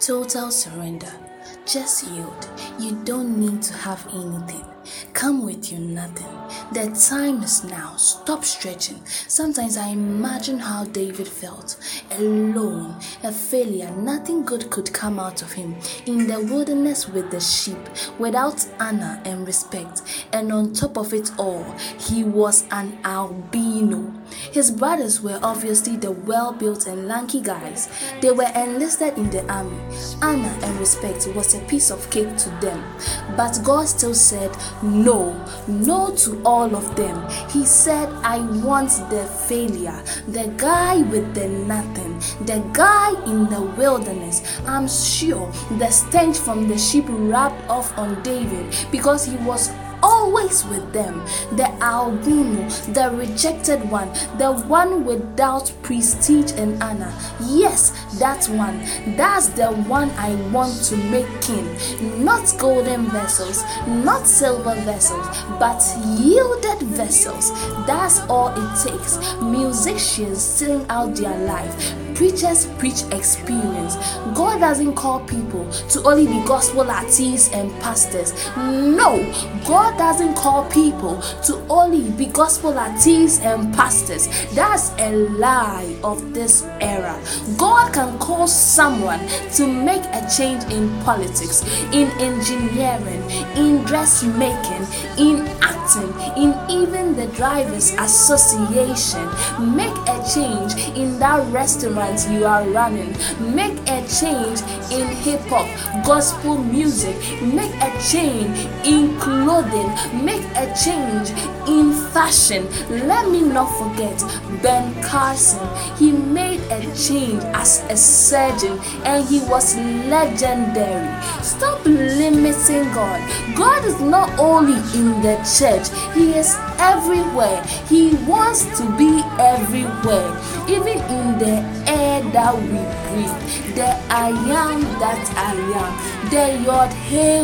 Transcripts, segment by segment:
Total surrender. Just yield. You don't need to have anything. Come with you nothing. The time is now. Stop stretching. Sometimes I imagine how David felt alone, a failure. Nothing good could come out of him. In the wilderness with the sheep, without honor and respect. And on top of it all, he was an albino. His brothers were obviously the well built and lanky guys. They were enlisted in the army. Honor and respect was a piece of cake to them. But God still said, No, no to all of them. He said, I want the failure, the guy with the nothing, the guy in the wilderness. I'm sure the stench from the sheep rubbed off on David because he was always with them. The albino, the rejected one, the one without prestige and honor. Yes, that one. That's the one I want to make king. Not golden vessels, not silver vessels, but yielded vessels. That's all it takes. Musicians sing out their life. Preachers preach experience. God doesn't call people to only be gospel artists and pastors. No, God doesn't call people to only be gospel artists and pastors. That's a lie of this era. God can call someone to make a change in politics, in engineering, in dressmaking, in acting, in even the drivers association. Make a change in that restaurant you are running. Make a change in hip hop, gospel music. Make a change in clothing. Make a change in fashion. Let me not forget Ben Carson. He made a change as a surgeon and he was legendary. Stop limiting God. God is not only in the church, He is everywhere. He wants to be everywhere, even in the that we breathe. The I am that I am, the Yod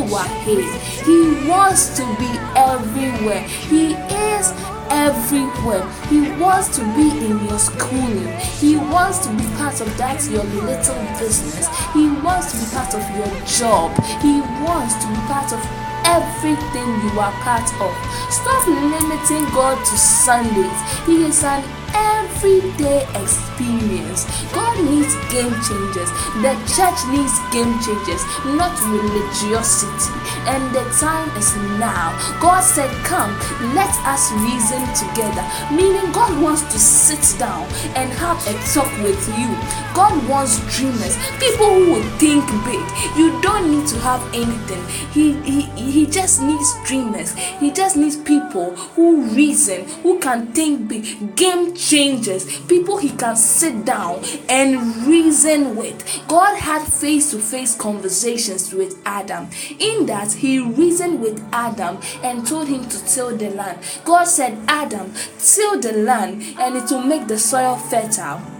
Wahey. He wants to be everywhere. He is everywhere. He wants to be in your schooling. He wants to be part of that your little business. He wants to be part of your job. He wants to be part of everything you are part of. Stop limiting God to Sundays. He is an everyday experience. God needs game changers. The church needs game changers, not religiosity. And the time is now. God said, Come, let us reason together. Meaning, God wants to sit down and have a talk with you. God wants dreamers, people who will think big. You don't need to have anything. He, he, he just needs dreamers. He just needs people who reason, who can think big. Game changers, people he can sit down and reason with. God had face to face conversations with Adam. In that, he reasoned with Adam and told him to till the land. God said, Adam, till the land and it will make the soil fertile.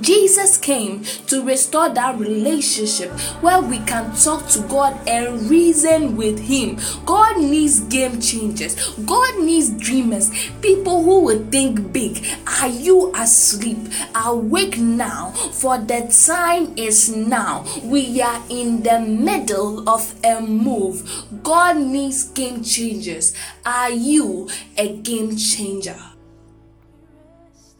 Jesus came to restore that relationship where we can talk to God and reason with Him. God needs game changers, God needs dreamers, people who will think big. Are you asleep? Awake now, for the time is now. We are in the middle of a move. God needs game changers. Are you a game changer?